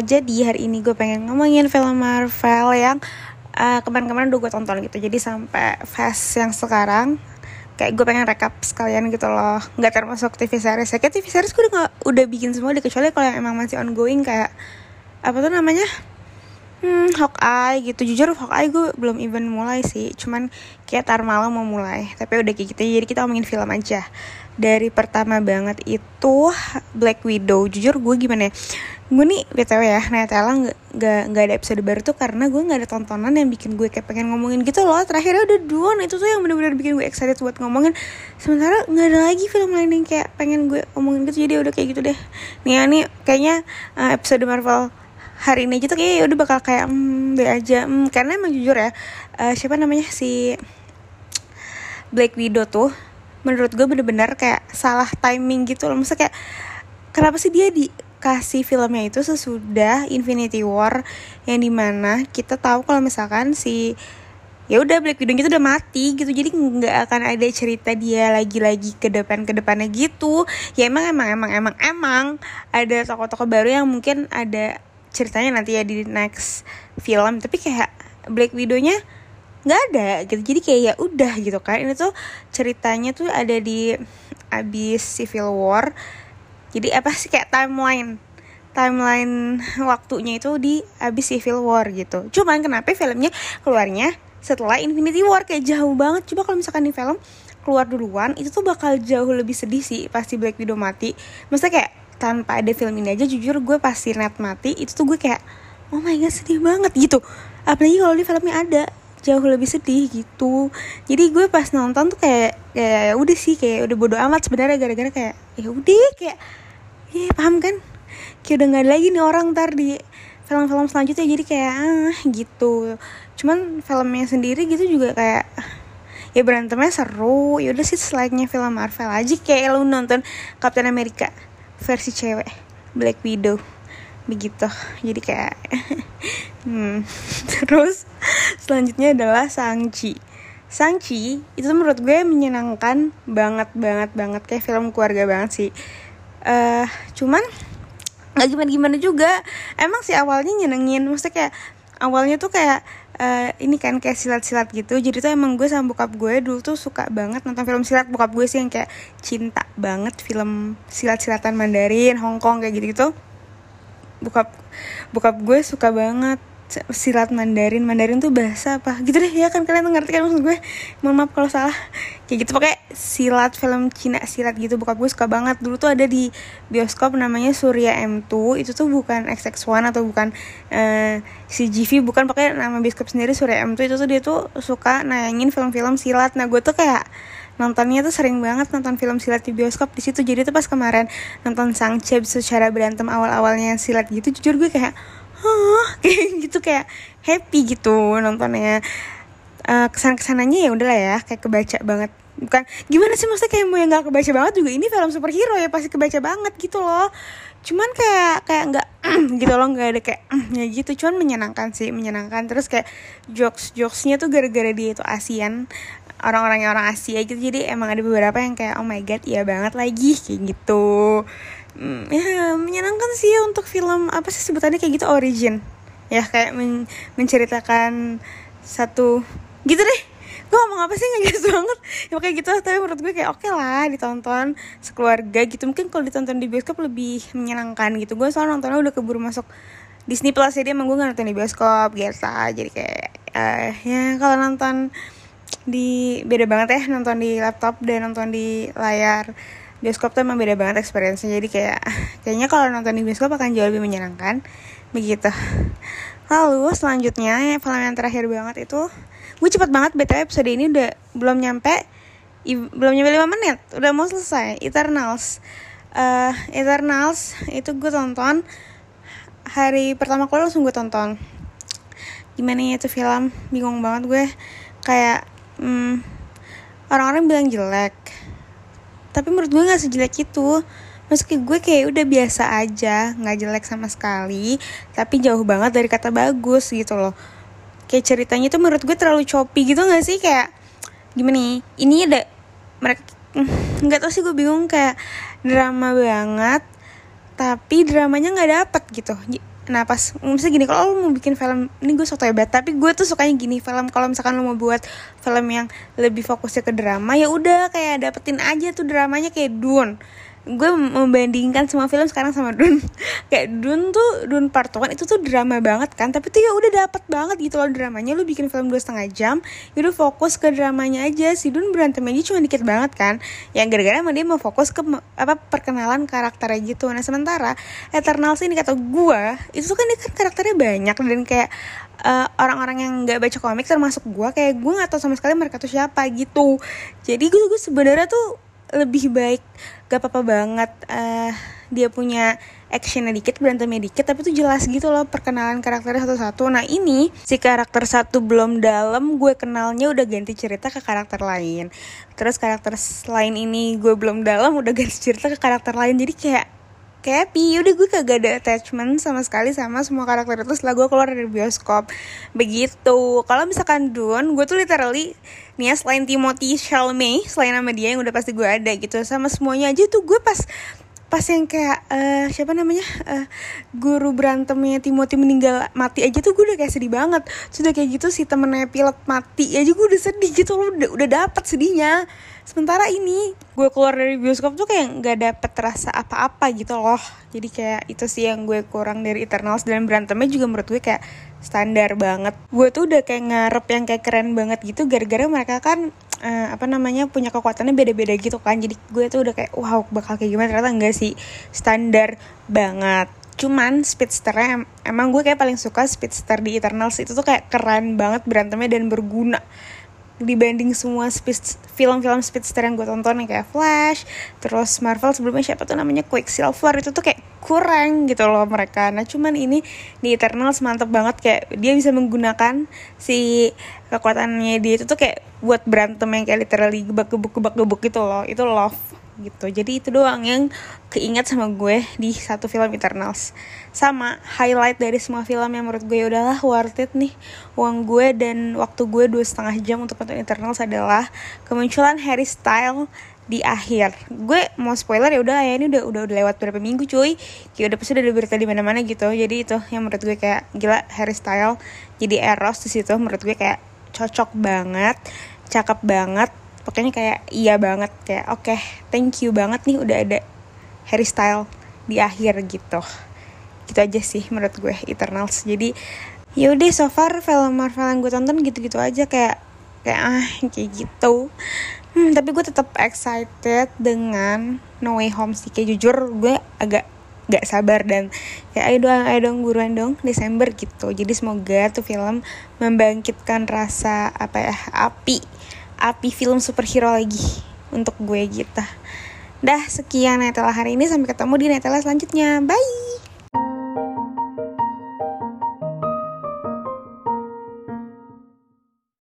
Jadi hari ini gue pengen ngomongin film Marvel yang uh, kemarin-kemarin udah gue tonton gitu. Jadi sampai fast yang sekarang kayak gue pengen rekap sekalian gitu loh. Nggak termasuk TV series ya. Kayak TV series gue udah udah bikin semua kecuali kalau yang emang masih ongoing kayak apa tuh namanya? Hmm Hawkeye gitu. Jujur Hawkeye gue belum even mulai sih. Cuman kayak tar malam mau mulai. Tapi udah kayak gitu. Jadi kita ngomongin film aja. Dari pertama banget itu Black Widow. Jujur gue gimana ya gue nih btw ya nah nggak nggak nggak ada episode baru tuh karena gue nggak ada tontonan yang bikin gue kayak pengen ngomongin gitu loh. Terakhirnya udah dua itu tuh yang bener-bener bikin gue excited buat ngomongin. Sementara nggak ada lagi film lain yang kayak pengen gue ngomongin gitu jadi udah kayak gitu deh. Nih ya nih kayaknya uh, episode Marvel hari ini aja tuh kayak ya udah bakal kayak hmm, be aja. Hmm, karena emang jujur ya uh, siapa namanya si Black Widow tuh menurut gue bener-bener kayak salah timing gitu loh. Maksudnya kayak kenapa sih dia di kasih filmnya itu sesudah Infinity War yang di mana kita tahu kalau misalkan si ya udah Black Widow itu udah mati gitu. Jadi nggak akan ada cerita dia lagi-lagi ke depan ke depannya gitu. Ya emang emang emang emang emang ada tokoh-tokoh baru yang mungkin ada ceritanya nanti ya di next film. Tapi kayak Black Widow-nya nggak ada gitu. Jadi kayak ya udah gitu kan. Ini tuh ceritanya tuh ada di abis Civil War jadi apa sih kayak timeline timeline waktunya itu di abis Civil War gitu. Cuman kenapa filmnya keluarnya setelah Infinity War kayak jauh banget. Coba kalau misalkan di film keluar duluan itu tuh bakal jauh lebih sedih sih pasti Black Widow mati. Maksudnya kayak tanpa ada film ini aja jujur gue pasti net mati itu tuh gue kayak oh my god sedih banget gitu. Apalagi kalau di filmnya ada jauh lebih sedih gitu. Jadi gue pas nonton tuh kayak kayak ya udah sih kayak udah bodo amat sebenarnya gara-gara kayak ya udah kayak Iya paham kan? Kayak udah nggak ada lagi nih orang ntar di film-film selanjutnya jadi kayak ah gitu. Cuman filmnya sendiri gitu juga kayak ya berantemnya seru. Ya udah sih selainnya film Marvel aja kayak lu nonton Captain America versi cewek Black Widow. Begitu. Jadi kayak hmm. terus selanjutnya adalah Sangchi Sangchi itu menurut gue menyenangkan banget banget banget. Kayak film keluarga banget sih uh, cuman nggak gimana gimana juga. Emang sih awalnya nyenengin maksudnya kayak awalnya tuh kayak uh, ini kan kayak silat-silat gitu. Jadi tuh emang gue sama bokap gue dulu tuh suka banget nonton film silat. Bokap gue sih yang kayak cinta banget film silat-silatan Mandarin Hongkong kayak gitu gitu bokap bokap gue suka banget silat Mandarin. Mandarin tuh bahasa apa? Gitu deh ya kan kalian ngerti kan maksud gue? Mohon maaf kalau salah. Kayak gitu pakai silat film Cina silat gitu. Bokap gue suka banget. Dulu tuh ada di bioskop namanya Surya M2 itu tuh bukan XX1 atau bukan uh, CGV bukan pakai nama bioskop sendiri Surya M2 itu tuh dia tuh suka nayangin film-film silat nah gue tuh kayak nontonnya tuh sering banget nonton film silat di bioskop di situ. Jadi tuh pas kemarin nonton Sang Cheb secara berantem awal-awalnya silat gitu jujur gue kayak huh, kayak gitu kayak happy gitu nontonnya. Uh, kesan ke sananya ya udahlah ya kayak kebaca banget. Bukan gimana sih maksudnya kayak mau yang nggak kebaca banget juga? Ini film superhero ya pasti kebaca banget gitu loh. Cuman kayak kayak nggak gitu loh nggak ada kayak ya gitu. Cuman menyenangkan sih menyenangkan. Terus kayak jokes jokesnya tuh gara-gara dia itu ASEAN orang-orangnya orang Asia gitu. Jadi emang ada beberapa yang kayak oh my god iya banget lagi kayak gitu hmm, ya menyenangkan sih untuk film apa sih sebutannya kayak gitu origin. Ya kayak men menceritakan satu gitu deh. Gue ngomong apa sih nggak jelas banget. Ya kayak gitu tapi menurut gue kayak oke okay lah ditonton sekeluarga gitu. Mungkin kalau ditonton di bioskop lebih menyenangkan gitu. Gue soalnya nontonnya udah keburu masuk Disney Plus jadi emang gue nggak nonton di bioskop biasa. Jadi kayak uh, ya kalau nonton di beda banget ya nonton di laptop dan nonton di layar bioskop tuh emang beda banget experience-nya. Jadi kayak kayaknya kalau nonton di bioskop akan jauh lebih menyenangkan. Begitu. Lalu selanjutnya film yang terakhir banget itu gue cepet banget btw episode ini udah belum nyampe belum nyampe 5 menit. Udah mau selesai. Eternals. Uh, Eternals itu gue tonton hari pertama keluar langsung gue tonton. Gimana ya itu film? Bingung banget gue. Kayak hmm, orang-orang bilang jelek tapi menurut gue nggak sejelek itu. Meski gue kayak udah biasa aja nggak jelek sama sekali tapi jauh banget dari kata bagus gitu loh. Kayak ceritanya tuh menurut gue terlalu choppy gitu gak sih? Kayak gimana nih ini ada mereka nggak tau sih gue bingung kayak drama banget tapi dramanya nggak dapet gitu nah pas misalnya gini kalau lo mau bikin film ini gue soto hebat tapi gue tuh sukanya gini film kalau misalkan lo mau buat film yang lebih fokusnya ke drama ya udah kayak dapetin aja tuh dramanya kayak Dune gue membandingkan semua film sekarang sama Dun kayak Dun tuh Dun Part 1 itu tuh drama banget kan tapi tuh ya udah dapet banget gitu loh dramanya. Lu bikin film dua setengah jam ya fokus ke dramanya aja. Si Dun berantem aja cuma dikit banget kan. Yang gara-gara emang dia mau fokus ke apa perkenalan karakternya gitu. Nah sementara Eternal sih ini kata gue itu tuh kan dia kan karakternya banyak dan kayak orang orang-orang yang nggak baca komik termasuk gue kayak gue nggak tahu sama sekali mereka tuh siapa gitu. Jadi gue gue sebenarnya tuh lebih baik gak apa-apa banget uh, dia punya actionnya dikit berantemnya dikit tapi tuh jelas gitu loh perkenalan karakternya satu-satu. Nah ini si karakter satu belum dalam gue kenalnya udah ganti cerita ke karakter lain. Terus karakter lain ini gue belum dalam udah ganti cerita ke karakter lain. Jadi kayak kayak pi udah gue kagak ada attachment sama sekali sama semua karakter itu setelah gue keluar dari bioskop. Begitu. Kalau misalkan Dune gue tuh literally nih ya selain Timothy Chalamet selain nama dia yang udah pasti gue ada gitu sama semuanya aja tuh gue pas pas yang kayak uh, siapa namanya uh, guru berantemnya Timothy meninggal mati aja tuh gue udah kayak sedih banget. Sudah kayak gitu si temennya pilot mati aja gue udah sedih gitu loh udah udah dapet sedihnya. Sementara ini gue keluar dari bioskop tuh kayak nggak dapet rasa apa-apa gitu loh. Jadi kayak itu sih yang gue kurang dari Eternals. Dan berantemnya juga menurut gue kayak standar banget. Gue tuh udah kayak ngarep yang kayak keren banget gitu gara-gara mereka kan uh, apa namanya punya kekuatannya beda-beda gitu kan. Jadi gue tuh udah kayak wow bakal kayak gimana? Ternyata enggak sih. Standar banget. Cuman speedsternya em emang gue kayak paling suka speedster di Eternals. Itu tuh kayak keren banget berantemnya dan berguna dibanding semua film-film speedster yang gue tonton yang kayak Flash terus Marvel sebelumnya siapa tuh namanya Quicksilver itu tuh kayak kurang gitu loh mereka. Nah cuman ini di Eternals mantep banget kayak dia bisa menggunakan si kekuatannya dia itu tuh kayak buat berantem yang kayak literally gebak-gebuk gebak-gebuk gitu loh. Itu love gitu. Jadi itu doang yang keinget sama gue di satu film Eternals. Sama highlight dari semua film yang menurut gue ya udahlah worth it nih uang gue dan waktu gue dua setengah jam untuk nonton Eternals adalah kemunculan Harry Style di akhir. Gue mau spoiler ya udah ya ini udah udah udah lewat berapa minggu cuy. Kayak udah pasti udah berita di mana mana gitu. Jadi itu yang menurut gue kayak gila Harry Style jadi Eros di situ menurut gue kayak cocok banget cakep banget pokoknya kayak iya banget kayak oke okay, thank you banget nih udah ada Harry Style di akhir gitu. Gitu aja sih menurut gue Eternals. Jadi yaudah so far film Marvel yang gue tonton gitu-gitu aja kayak kayak ah kayak gitu. Hmm, tapi gue tetap excited dengan No Way Home sih. Kayak jujur gue agak gak sabar dan kayak ayo dong ayo dong buruan dong Desember gitu. Jadi semoga tuh film membangkitkan rasa apa ya api api film superhero lagi untuk gue gitu. Dah sekian Netela hari ini sampai ketemu di Netela selanjutnya. Bye.